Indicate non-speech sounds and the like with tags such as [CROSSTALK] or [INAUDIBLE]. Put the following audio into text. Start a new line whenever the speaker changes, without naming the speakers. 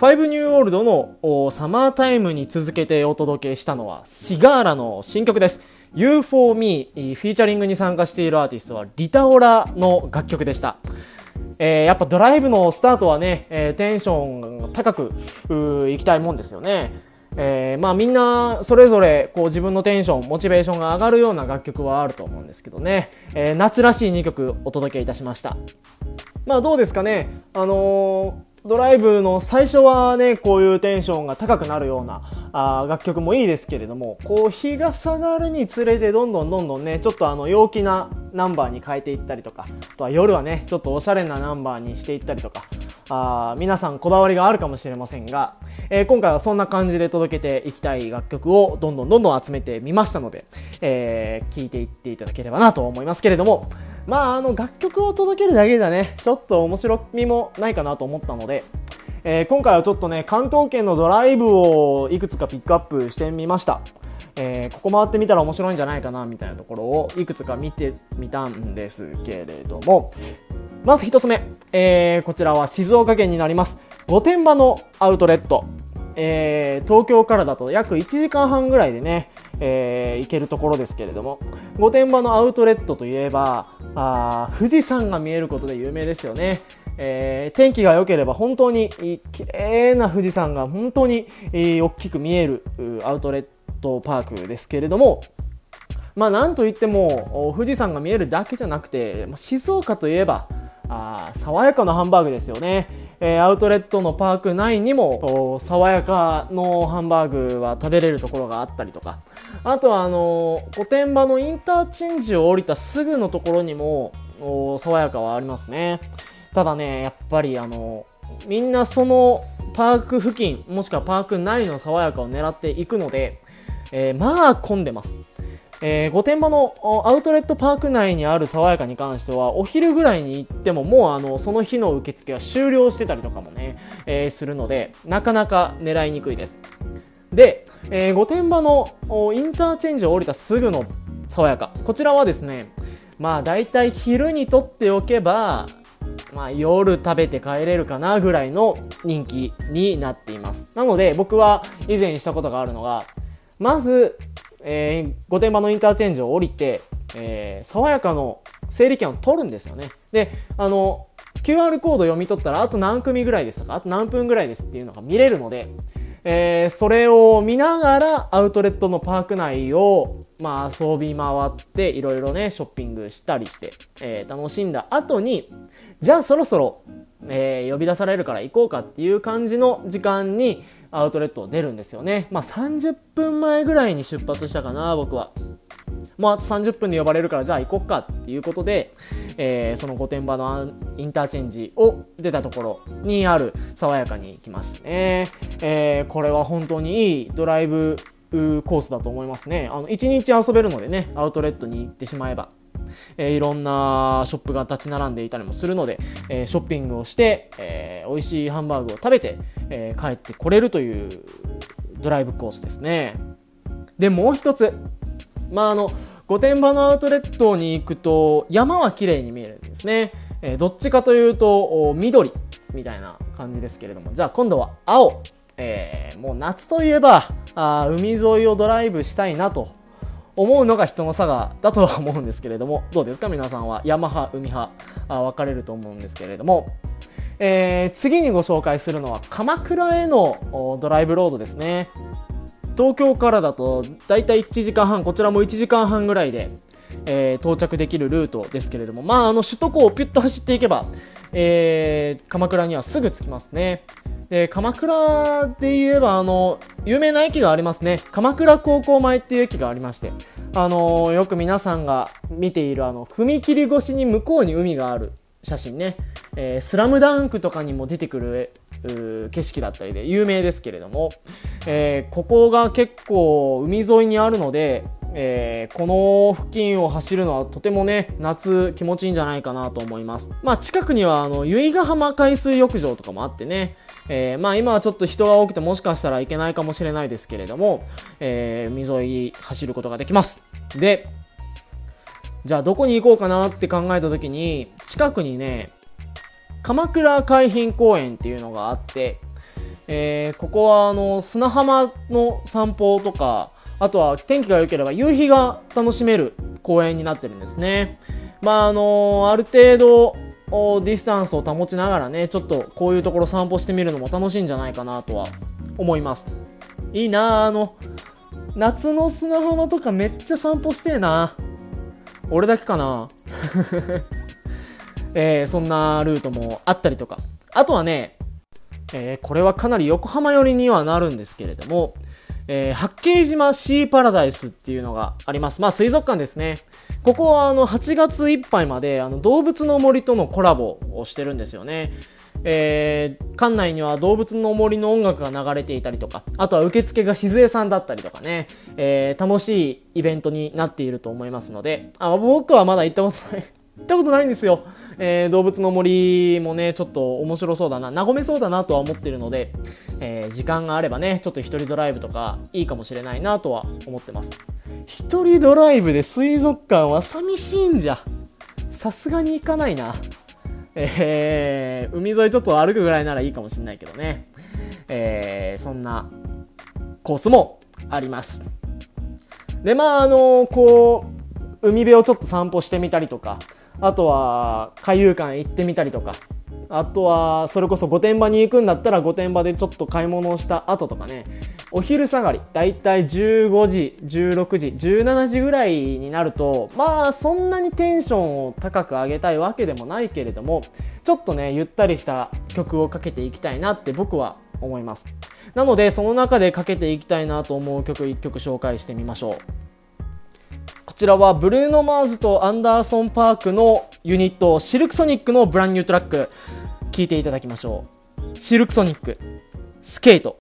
ファイブニューオールドのサマータイムに続けてお届けしたのはシガーラの新曲です。U4Me フィーチャリングに参加しているアーティストはリタオラの楽曲でした。えー、やっぱドライブのスタートはね、えー、テンション高くいきたいもんですよね。えー、まあみんなそれぞれこう自分のテンション、モチベーションが上がるような楽曲はあると思うんですけどね、えー、夏らしい2曲お届けいたしました。まあどうですかね、あのードライブの最初はね、こういうテンションが高くなるようなあ楽曲もいいですけれども、こう日が下がるにつれてどんどんどんどんね、ちょっとあの陽気なナンバーに変えていったりとか、あとは夜はね、ちょっとおしゃれなナンバーにしていったりとか、あ皆さんこだわりがあるかもしれませんが、えー、今回はそんな感じで届けていきたい楽曲をどんどんどんどん集めてみましたので、えー、聴いていっていただければなと思いますけれども、まあ、あの楽曲を届けるだけじゃね、ちょっと面白みもないかなと思ったので、えー、今回はちょっとね、関東圏のドライブをいくつかピックアップしてみました。えー、ここ回ってみたら面白いんじゃないかなみたいなところをいくつか見てみたんですけれども、まず一つ目、えー、こちらは静岡県になります。御殿場のアウトレット。えー、東京からだと約1時間半ぐらいでね、えー、行けるところですけれども、御殿場のアウトレットといえば、あ富士山が見えることで有名ですよね。えー、天気が良ければ本当に綺麗な富士山が本当に、大きく見えるアウトレットパークですけれども、まあなんといっても富士山が見えるだけじゃなくて静岡といえばあ爽やかなハンバーグですよね、えー、アウトレットのパーク内にも爽やかのハンバーグは食べれるところがあったりとか。あとはあの御殿場のインターチェンジを降りたすぐのところにも爽やかはありますね。ただね、やっぱりあの、みんなそのパーク付近、もしくはパーク内の爽やかを狙っていくので、えー、まあ混んでます。えー、御殿場のアウトレットパーク内にある爽やかに関しては、お昼ぐらいに行ってももうあの、その日の受付は終了してたりとかもね、えー、するので、なかなか狙いにくいです。で、えー、御殿場のインターチェンジを降りたすぐの爽やか。こちらはですね、まあ大体昼にとっておけば、まあ、夜食べて帰れるかなぐらいの人気になっています。なので僕は以前したことがあるのが、まず、えー、御殿場のインターチェンジを降りて、えー、爽やかの整理券を取るんですよね。で、あの、QR コード読み取ったらあと何組ぐらいですとか、あと何分ぐらいですっていうのが見れるので、えー、それを見ながらアウトレットのパーク内を、まあ、遊び回っていろいろね、ショッピングしたりして、えー、楽しんだ後に、じゃあそろそろ、えー、呼び出されるから行こうかっていう感じの時間にアウトレットを出るんですよね。まあ30分前ぐらいに出発したかな、僕は。もうあと30分で呼ばれるからじゃあ行こっかっていうことで、えー、その御殿場のインターチェンジを出たところにある爽やかに来ましたね。えー、これは本当にいいドライブコースだと思いますね。あの、1日遊べるのでね、アウトレットに行ってしまえば。えー、いろんなショップが立ち並んでいたりもするので、えー、ショッピングをして、えー、美味しいハンバーグを食べて、え帰ってこれるというドライブコースですね。で、もう一つ。まあ、あの、御殿場のアウトレットに行くと山は綺麗に見えるんですね。えどっちかというと緑みたいな感じですけれども、じゃあ今度は青。えー、もう夏といえばあ海沿いをドライブしたいなと思うのが人の差がだとは思うんですけれども、[LAUGHS] どうですか？皆さんは？山派、海派、あ分かれると思うんですけれども、えー、次にご紹介するのは鎌倉へのドライブロードですね。東京からだとだいたい1時間半、こちらも1時間半ぐらいで、えー、到着できるルートですけれども、まあ、あの首都高をピュッと走っていけば、えー、鎌倉にはすぐ着きますね。で、鎌倉で言えば、あの、有名な駅がありますね。鎌倉高校前っていう駅がありまして、あの、よく皆さんが見ている、あの、踏切越しに向こうに海がある写真ね。えー、スラムダンクとかにも出てくる景色だったりで有名ですけれども、えー、ここが結構海沿いにあるので、えー、この付近を走るのはとてもね、夏気持ちいいんじゃないかなと思います。まあ近くにはあの、由比ヶ浜海水浴場とかもあってね、えー、まあ今はちょっと人が多くてもしかしたらいけないかもしれないですけれども、えー、海沿い走ることができます。で、じゃあどこに行こうかなって考えた時に、近くにね、鎌倉海浜公園っていうのがあって、えー、ここはあの砂浜の散歩とかあとは天気が良ければ夕日が楽しめる公園になってるんですねまああのある程度ディスタンスを保ちながらねちょっとこういうところ散歩してみるのも楽しいんじゃないかなとは思いますいいなあの夏の砂浜とかめっちゃ散歩してえな俺だけかな [LAUGHS] えー、そんなルートもあったりとかあとはねえー、これはかなり横浜寄りにはなるんですけれども、えー、八景島シーパラダイスっていうのがあります。まあ水族館ですね。ここはあの8月いっぱいまであの動物の森とのコラボをしてるんですよね。えー、館内には動物の森の音楽が流れていたりとか、あとは受付が静江さんだったりとかね、えー、楽しいイベントになっていると思いますので、あ僕はまだ行ったことない、行ったことないんですよ。えー、動物の森もね、ちょっと面白そうだな、和めそうだなとは思ってるので、えー、時間があればね、ちょっと一人ドライブとかいいかもしれないなとは思ってます。一人ドライブで水族館は寂しいんじゃ。さすがに行かないな。えー、海沿いちょっと歩くぐらいならいいかもしれないけどね。えー、そんなコースもあります。で、まあ、あのこう、海辺をちょっと散歩してみたりとか、あとは海遊館行ってみたりとか。あとはそれこそ御殿場に行くんだったら御殿場でちょっと買い物をした後とかね。お昼下がりだいたい15時16時17時ぐらいになるとまあそんなにテンションを高く上げたいわけでもないけれどもちょっとねゆったりした曲をかけていきたいなって僕は思います。なのでその中でかけていきたいなと思う曲1曲紹介してみましょう。ちらはブルーノ・マーズとアンダーソン・パークのユニットシルクソニックのブランニュートラック聴いていただきましょう。シルクソニックスケート。